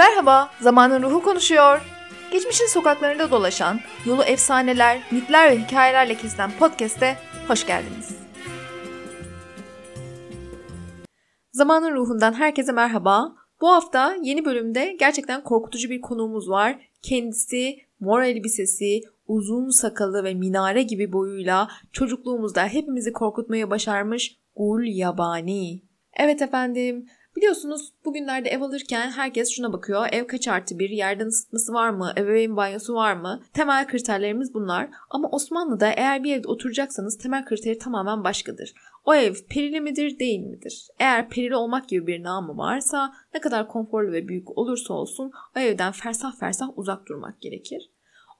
Merhaba, Zamanın Ruhu konuşuyor. Geçmişin sokaklarında dolaşan, yolu efsaneler, mitler ve hikayelerle kesilen podcast'e hoş geldiniz. Zamanın Ruhu'ndan herkese merhaba. Bu hafta yeni bölümde gerçekten korkutucu bir konuğumuz var. Kendisi mor elbisesi, uzun sakalı ve minare gibi boyuyla çocukluğumuzda hepimizi korkutmayı başarmış Gul Yabani. Evet efendim, Biliyorsunuz bugünlerde ev alırken herkes şuna bakıyor. Ev kaç artı bir, yerden ısıtması var mı, ebeveyn banyosu var mı? Temel kriterlerimiz bunlar. Ama Osmanlı'da eğer bir evde oturacaksanız temel kriteri tamamen başkadır. O ev perili midir, değil midir? Eğer perili olmak gibi bir namı varsa ne kadar konforlu ve büyük olursa olsun o evden fersah fersah uzak durmak gerekir.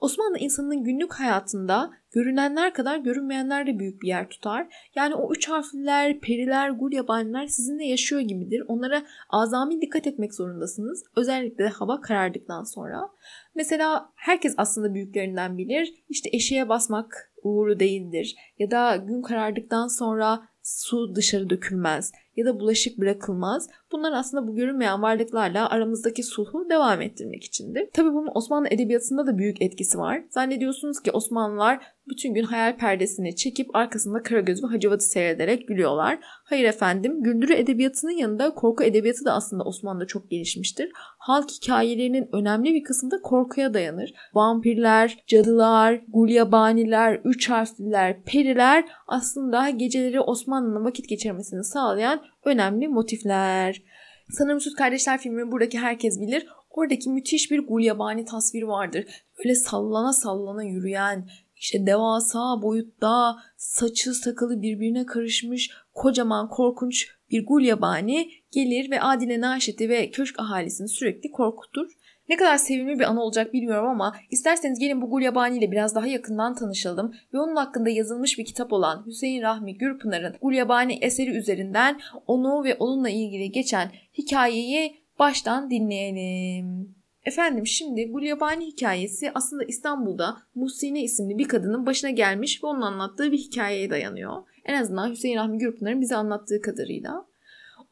Osmanlı insanının günlük hayatında görünenler kadar görünmeyenler de büyük bir yer tutar. Yani o üç harfliler, periler, gul yabaniler sizinle yaşıyor gibidir. Onlara azami dikkat etmek zorundasınız. Özellikle de hava karardıktan sonra. Mesela herkes aslında büyüklerinden bilir. İşte eşeğe basmak uğuru değildir. Ya da gün karardıktan sonra su dışarı dökülmez ya da bulaşık bırakılmaz. Bunlar aslında bu görünmeyen varlıklarla aramızdaki sulhu devam ettirmek içindir. Tabii bunun Osmanlı edebiyatında da büyük etkisi var. Zannediyorsunuz ki Osmanlılar bütün gün hayal perdesini çekip arkasında Karagöz ve Hacivat'ı seyrederek gülüyorlar. Hayır efendim, güldürü edebiyatının yanında korku edebiyatı da aslında Osmanlı'da çok gelişmiştir. Halk hikayelerinin önemli bir kısmı da korkuya dayanır. Vampirler, cadılar, gulyabaniler, üç harfliler, periler aslında geceleri Osmanlı'nın vakit geçirmesini sağlayan önemli motifler. Sanırım Süt Kardeşler filmini buradaki herkes bilir. Oradaki müthiş bir gulyabani tasvir vardır. Öyle sallana sallana yürüyen, işte devasa boyutta saçı sakalı birbirine karışmış kocaman korkunç bir gulyabani gelir ve Adile Naşit'i ve köşk ahalisini sürekli korkutur. Ne kadar sevimli bir an olacak bilmiyorum ama isterseniz gelin bu Gulyabani ile biraz daha yakından tanışalım ve onun hakkında yazılmış bir kitap olan Hüseyin Rahmi Gürpınar'ın Gulyabani eseri üzerinden onu ve onunla ilgili geçen hikayeyi baştan dinleyelim. Efendim şimdi Gulyabani hikayesi aslında İstanbul'da Musine isimli bir kadının başına gelmiş ve onun anlattığı bir hikayeye dayanıyor. En azından Hüseyin Rahmi Gürpınar'ın bize anlattığı kadarıyla.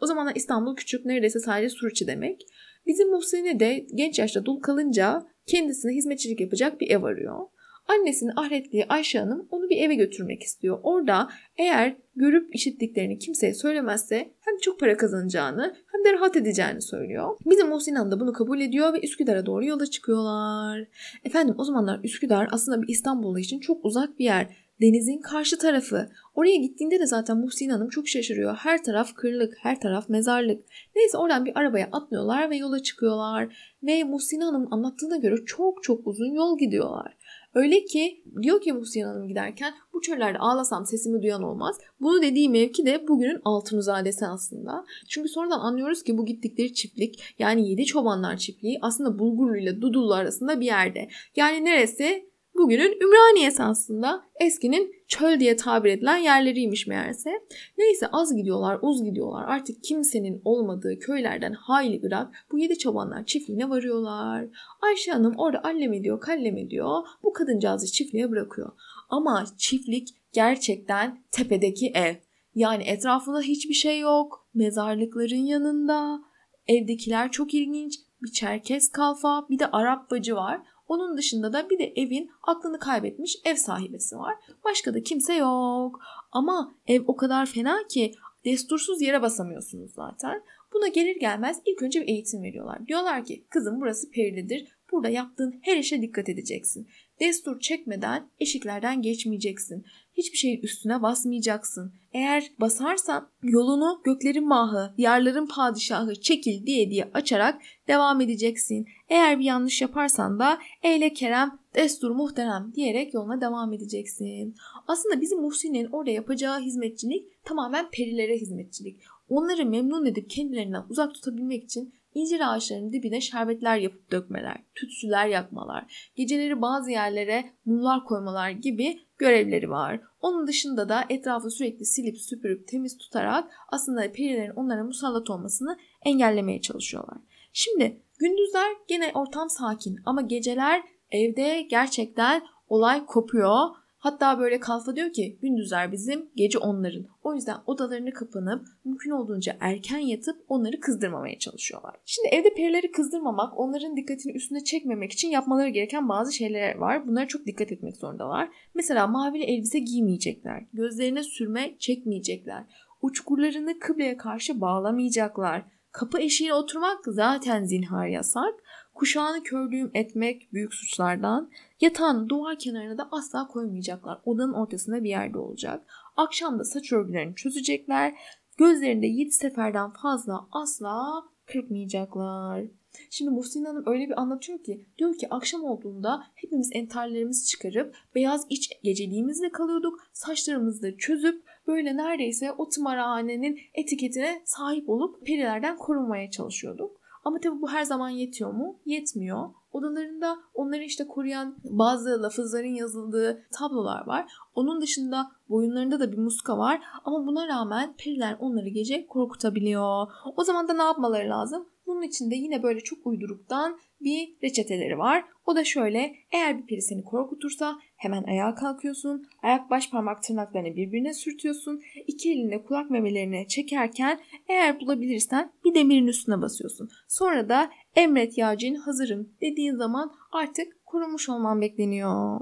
O zamanlar İstanbul küçük neredeyse sadece Suruçi demek. Bizim Muhsin'e de genç yaşta dul kalınca kendisine hizmetçilik yapacak bir ev arıyor. Annesinin ahretliği Ayşe Hanım onu bir eve götürmek istiyor. Orada eğer görüp işittiklerini kimseye söylemezse hem çok para kazanacağını hem de rahat edeceğini söylüyor. Bizim Muhsin Hanım da bunu kabul ediyor ve Üsküdar'a doğru yola çıkıyorlar. Efendim o zamanlar Üsküdar aslında bir İstanbul için çok uzak bir yer denizin karşı tarafı. Oraya gittiğinde de zaten Muhsin Hanım çok şaşırıyor. Her taraf kırlık, her taraf mezarlık. Neyse oradan bir arabaya atlıyorlar ve yola çıkıyorlar. Ve Muhsin Hanım anlattığına göre çok çok uzun yol gidiyorlar. Öyle ki diyor ki Muhsin Hanım giderken bu çöllerde ağlasam sesimi duyan olmaz. Bunu dediği mevki de bugünün Altunuzadesi aslında. Çünkü sonradan anlıyoruz ki bu gittikleri çiftlik yani Yedi Çobanlar çiftliği aslında Bulgurlu ile Dudullu arasında bir yerde. Yani neresi? Bugünün Ümraniye'si aslında eskinin çöl diye tabir edilen yerleriymiş meğerse. Neyse az gidiyorlar, uz gidiyorlar. Artık kimsenin olmadığı köylerden hayli bırak bu yedi çobanlar çiftliğine varıyorlar. Ayşe Hanım orada allem ediyor, kallem ediyor. Bu kadıncağızı çiftliğe bırakıyor. Ama çiftlik gerçekten tepedeki ev. Yani etrafında hiçbir şey yok. Mezarlıkların yanında. Evdekiler çok ilginç. Bir Çerkes kalfa, bir de Arap bacı var. Onun dışında da bir de evin aklını kaybetmiş ev sahibesi var. Başka da kimse yok. Ama ev o kadar fena ki destursuz yere basamıyorsunuz zaten. Buna gelir gelmez ilk önce bir eğitim veriyorlar. Diyorlar ki kızım burası perilidir. Burada yaptığın her işe dikkat edeceksin. Destur çekmeden eşiklerden geçmeyeceksin. Hiçbir şeyin üstüne basmayacaksın. Eğer basarsan yolunu göklerin mahı, yarların padişahı çekil diye diye açarak devam edeceksin. Eğer bir yanlış yaparsan da eyle kerem destur muhterem diyerek yoluna devam edeceksin. Aslında bizim Muhsin'in orada yapacağı hizmetçilik tamamen perilere hizmetçilik. Onları memnun edip kendilerinden uzak tutabilmek için incir ağaçlarının dibine şerbetler yapıp dökmeler, tütsüler yakmalar, geceleri bazı yerlere mumlar koymalar gibi görevleri var. Onun dışında da etrafı sürekli silip süpürüp temiz tutarak aslında perilerin onlara musallat olmasını engellemeye çalışıyorlar. Şimdi gündüzler gene ortam sakin ama geceler evde gerçekten olay kopuyor. Hatta böyle kalfa diyor ki gündüzler bizim, gece onların. O yüzden odalarını kapanıp mümkün olduğunca erken yatıp onları kızdırmamaya çalışıyorlar. Şimdi evde perileri kızdırmamak, onların dikkatini üstüne çekmemek için yapmaları gereken bazı şeyler var. Bunlara çok dikkat etmek zorundalar. Mesela mavili elbise giymeyecekler. Gözlerine sürme çekmeyecekler. Uçkurlarını kıbleye karşı bağlamayacaklar. Kapı eşiğine oturmak zaten zinhar yasak. Kuşağını kördüğüm etmek büyük suçlardan. Yatağını duvar kenarına da asla koymayacaklar. Odanın ortasında bir yerde olacak. Akşam da saç örgülerini çözecekler. Gözlerinde 7 seferden fazla asla kırpmayacaklar. Şimdi Muhsin Hanım öyle bir anlatıyor ki diyor ki akşam olduğunda hepimiz entarlarımızı çıkarıp beyaz iç geceliğimizle kalıyorduk. Saçlarımızı da çözüp böyle neredeyse o tımarhanenin etiketine sahip olup perilerden korunmaya çalışıyorduk. Ama tabii bu her zaman yetiyor mu? Yetmiyor. Odalarında onları işte koruyan bazı lafızların yazıldığı tablolar var. Onun dışında boyunlarında da bir muska var. Ama buna rağmen periler onları gece korkutabiliyor. O zaman da ne yapmaları lazım? Bunun için de yine böyle çok uyduruktan bir reçeteleri var. O da şöyle eğer bir peri seni korkutursa hemen ayağa kalkıyorsun. Ayak baş parmak tırnaklarını birbirine sürtüyorsun. İki elinle kulak memelerini çekerken eğer bulabilirsen bir demirin üstüne basıyorsun. Sonra da emret yağcın hazırım dediğin zaman artık kurumuş olman bekleniyor.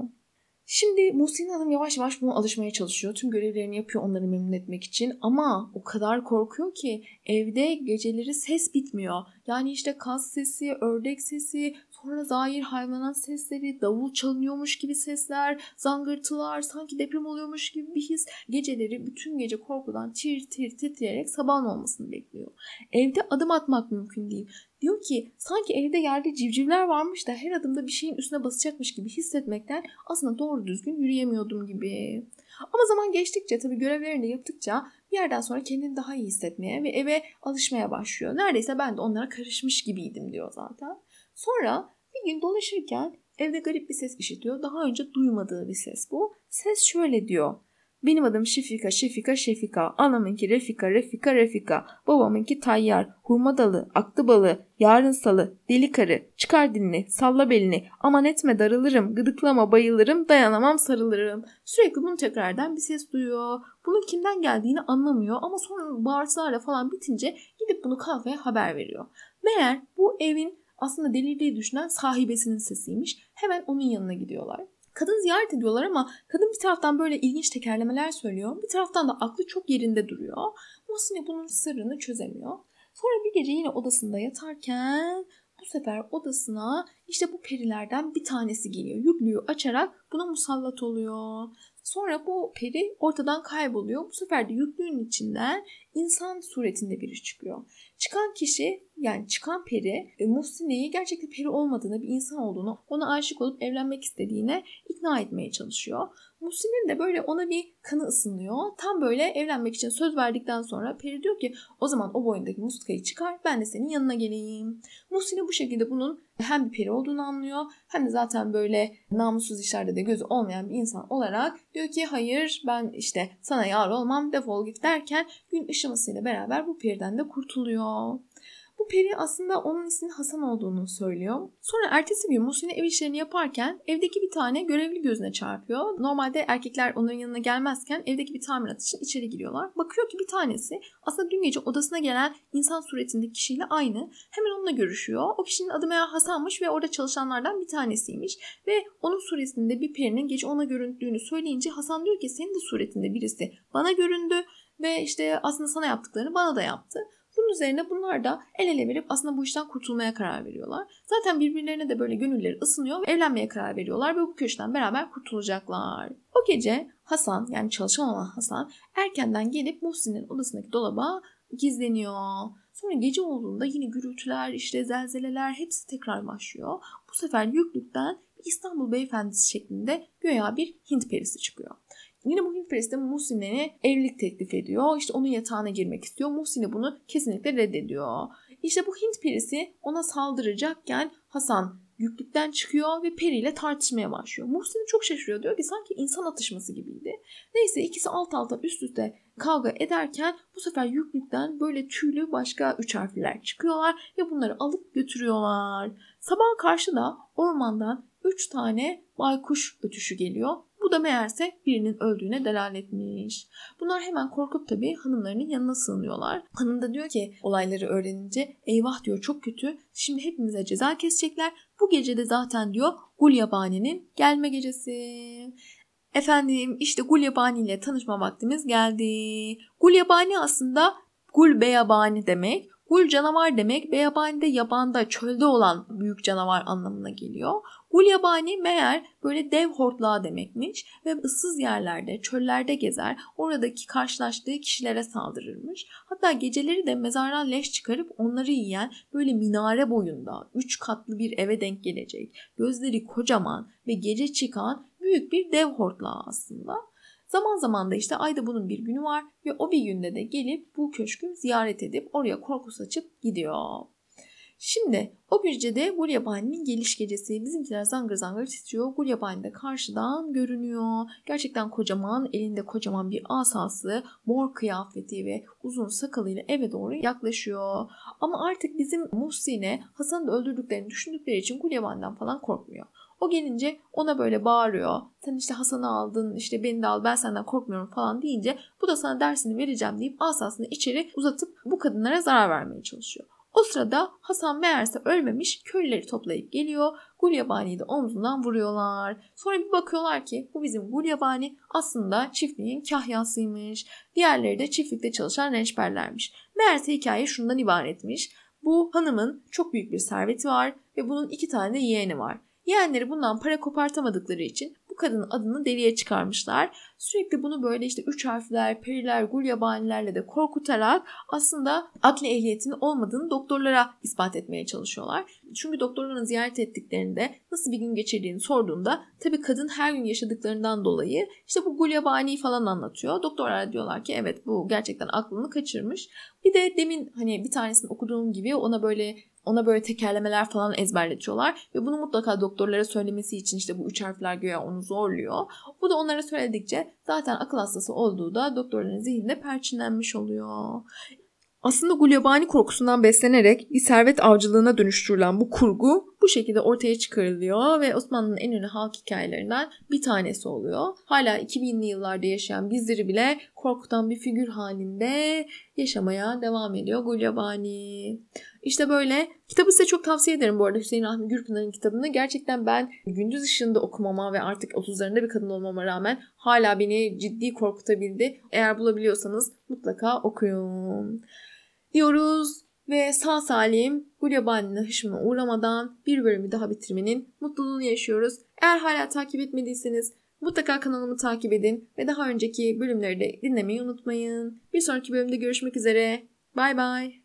Şimdi Muhsin Hanım yavaş yavaş buna alışmaya çalışıyor. Tüm görevlerini yapıyor onları memnun etmek için. Ama o kadar korkuyor ki evde geceleri ses bitmiyor. Yani işte kaz sesi, ördek sesi, sonra zahir hayvanat sesleri, davul çalınıyormuş gibi sesler, zangırtılar, sanki deprem oluyormuş gibi bir his. Geceleri bütün gece korkudan tir tir titreyerek sabahın olmasını bekliyor. Evde adım atmak mümkün değil. Diyor ki sanki evde yerde civcivler varmış da her adımda bir şeyin üstüne basacakmış gibi hissetmekten aslında doğru düzgün yürüyemiyordum gibi. Ama zaman geçtikçe tabii görevlerini de yaptıkça bir yerden sonra kendini daha iyi hissetmeye ve eve alışmaya başlıyor. Neredeyse ben de onlara karışmış gibiydim diyor zaten. Sonra bir gün dolaşırken evde garip bir ses işitiyor. Daha önce duymadığı bir ses bu. Ses şöyle diyor. Benim adım Şefika, Şefika, Şefika. Anamınki Refika, Refika, Refika. Babamınki Tayyar, Hurma dalı, Aklı balı, Yarın salı, Deli karı. Çıkar dilini, salla belini. Aman etme darılırım, gıdıklama bayılırım, dayanamam sarılırım. Sürekli bunu tekrardan bir ses duyuyor. Bunun kimden geldiğini anlamıyor ama sonra bağırtılarla falan bitince gidip bunu kahveye haber veriyor. Meğer bu evin aslında delirdiği düşünen sahibesinin sesiymiş. Hemen onun yanına gidiyorlar. Kadın ziyaret ediyorlar ama kadın bir taraftan böyle ilginç tekerlemeler söylüyor. Bir taraftan da aklı çok yerinde duruyor. Muhsin'e bunun sırrını çözemiyor. Sonra bir gece yine odasında yatarken bu sefer odasına işte bu perilerden bir tanesi geliyor. Yüklüğü açarak buna musallat oluyor. Sonra bu peri ortadan kayboluyor. Bu sefer de yüklüğün içinden insan suretinde biri çıkıyor. Çıkan kişi yani çıkan peri e, Muhsine'yi gerçekten peri olmadığını, bir insan olduğunu, ona aşık olup evlenmek istediğine ikna etmeye çalışıyor. Muhsin'in de böyle ona bir kanı ısınıyor. Tam böyle evlenmek için söz verdikten sonra peri diyor ki o zaman o boyundaki muskayı çıkar ben de senin yanına geleyim. Muhsin'e bu şekilde bunun hem bir peri olduğunu anlıyor hem de zaten böyle namussuz işlerde de gözü olmayan bir insan olarak diyor ki hayır ben işte sana yar olmam defol git derken gün ışımasıyla beraber bu periden de kurtuluyor. Bu peri aslında onun isminin Hasan olduğunu söylüyor. Sonra ertesi gün Muhsin'e ev işlerini yaparken evdeki bir tane görevli gözüne çarpıyor. Normalde erkekler onların yanına gelmezken evdeki bir tamirat için içeri giriyorlar. Bakıyor ki bir tanesi aslında dün gece odasına gelen insan suretindeki kişiyle aynı. Hemen onunla görüşüyor. O kişinin adı meğer Hasan'mış ve orada çalışanlardan bir tanesiymiş. Ve onun suretinde bir perinin gece ona göründüğünü söyleyince Hasan diyor ki senin de suretinde birisi bana göründü ve işte aslında sana yaptıklarını bana da yaptı. Bunun üzerine bunlar da el ele verip aslında bu işten kurtulmaya karar veriyorlar. Zaten birbirlerine de böyle gönülleri ısınıyor ve evlenmeye karar veriyorlar ve bu köşten beraber kurtulacaklar. O gece Hasan yani çalışan olan Hasan erkenden gelip Muhsin'in odasındaki dolaba gizleniyor. Sonra gece olduğunda yine gürültüler, işte zelzeleler hepsi tekrar başlıyor. Bu sefer yüklükten İstanbul beyefendisi şeklinde göya bir Hint perisi çıkıyor. Yine bu Hint perisi de Muhsin'e evlilik teklif ediyor. İşte onun yatağına girmek istiyor. Muhsin de bunu kesinlikle reddediyor. İşte bu Hint perisi ona saldıracakken Hasan yüklükten çıkıyor ve Peri ile tartışmaya başlıyor. Muhsin çok şaşırıyor. Diyor ki sanki insan atışması gibiydi. Neyse ikisi alt alta üst üste kavga ederken bu sefer yüklükten böyle tüylü başka üç harfler çıkıyorlar ve bunları alıp götürüyorlar. Sabah karşı da ormandan üç tane baykuş ötüşü geliyor. Bu da meğerse birinin öldüğüne delaletmiş. Bunlar hemen korkup tabii hanımlarının yanına sığınıyorlar. Hanım da diyor ki olayları öğrenince eyvah diyor çok kötü. Şimdi hepimize ceza kesecekler. Bu gece de zaten diyor Gulyabani'nin gelme gecesi. Efendim işte Gulyabani ile tanışma vaktimiz geldi. Gulyabani aslında Gul beyabani demek. Gul canavar demek beyabani de yabanda çölde olan büyük canavar anlamına geliyor. Gul yabani meğer böyle dev hortlağı demekmiş ve ıssız yerlerde, çöllerde gezer, oradaki karşılaştığı kişilere saldırırmış. Hatta geceleri de mezardan leş çıkarıp onları yiyen böyle minare boyunda üç katlı bir eve denk gelecek. Gözleri kocaman ve gece çıkan büyük bir dev hortlağı aslında. Zaman zaman da işte ayda bunun bir günü var ve o bir günde de gelip bu köşkü ziyaret edip oraya korku saçıp gidiyor. Şimdi o gecede Gulyabani'nin geliş gecesi bizimkiler zangır zangır titriyor. Gulyabani de karşıdan görünüyor. Gerçekten kocaman elinde kocaman bir asası, mor kıyafeti ve uzun sakalıyla eve doğru yaklaşıyor. Ama artık bizim Muhsin'e Hasan'ı öldürdüklerini düşündükleri için Gulyabani'den falan korkmuyor. O gelince ona böyle bağırıyor. Sen işte Hasan'ı aldın işte beni de al ben senden korkmuyorum falan deyince bu da sana dersini vereceğim deyip asasını içeri uzatıp bu kadınlara zarar vermeye çalışıyor. O sırada Hasan meğerse ölmemiş köylüleri toplayıp geliyor. Gulyabani'yi de omzundan vuruyorlar. Sonra bir bakıyorlar ki bu bizim Gulyabani aslında çiftliğin kahyasıymış. Diğerleri de çiftlikte çalışan rençberlermiş. Meğerse hikaye şundan ibaretmiş. Bu hanımın çok büyük bir serveti var ve bunun iki tane de yeğeni var. Yeğenleri bundan para kopartamadıkları için kadının adını deliye çıkarmışlar. Sürekli bunu böyle işte üç harfler, periler, gulyabanilerle de korkutarak aslında akli ehliyetinin olmadığını doktorlara ispat etmeye çalışıyorlar. Çünkü doktorların ziyaret ettiklerinde nasıl bir gün geçirdiğini sorduğunda tabii kadın her gün yaşadıklarından dolayı işte bu gulyabani falan anlatıyor. Doktorlar diyorlar ki evet bu gerçekten aklını kaçırmış. Bir de demin hani bir tanesini okuduğum gibi ona böyle ona böyle tekerlemeler falan ezberletiyorlar ve bunu mutlaka doktorlara söylemesi için işte bu üç harfler göğe onu zorluyor. Bu da onlara söyledikçe zaten akıl hastası olduğu da doktorların zihninde perçinlenmiş oluyor. Aslında gulyabani korkusundan beslenerek bir servet avcılığına dönüştürülen bu kurgu bu şekilde ortaya çıkarılıyor ve Osmanlı'nın en ünlü halk hikayelerinden bir tanesi oluyor. Hala 2000'li yıllarda yaşayan bizleri bile korkutan bir figür halinde yaşamaya devam ediyor Gulyabani. İşte böyle. Kitabı size çok tavsiye ederim bu arada Hüseyin Rahmi Gürpınar'ın kitabını. Gerçekten ben gündüz ışığında okumama ve artık 30'larında bir kadın olmama rağmen hala beni ciddi korkutabildi. Eğer bulabiliyorsanız mutlaka okuyun. Diyoruz ve sağ salim Gulyabani'nin hışmına uğramadan bir bölümü daha bitirmenin mutluluğunu yaşıyoruz. Eğer hala takip etmediyseniz mutlaka kanalımı takip edin ve daha önceki bölümleri de dinlemeyi unutmayın. Bir sonraki bölümde görüşmek üzere. Bay bay.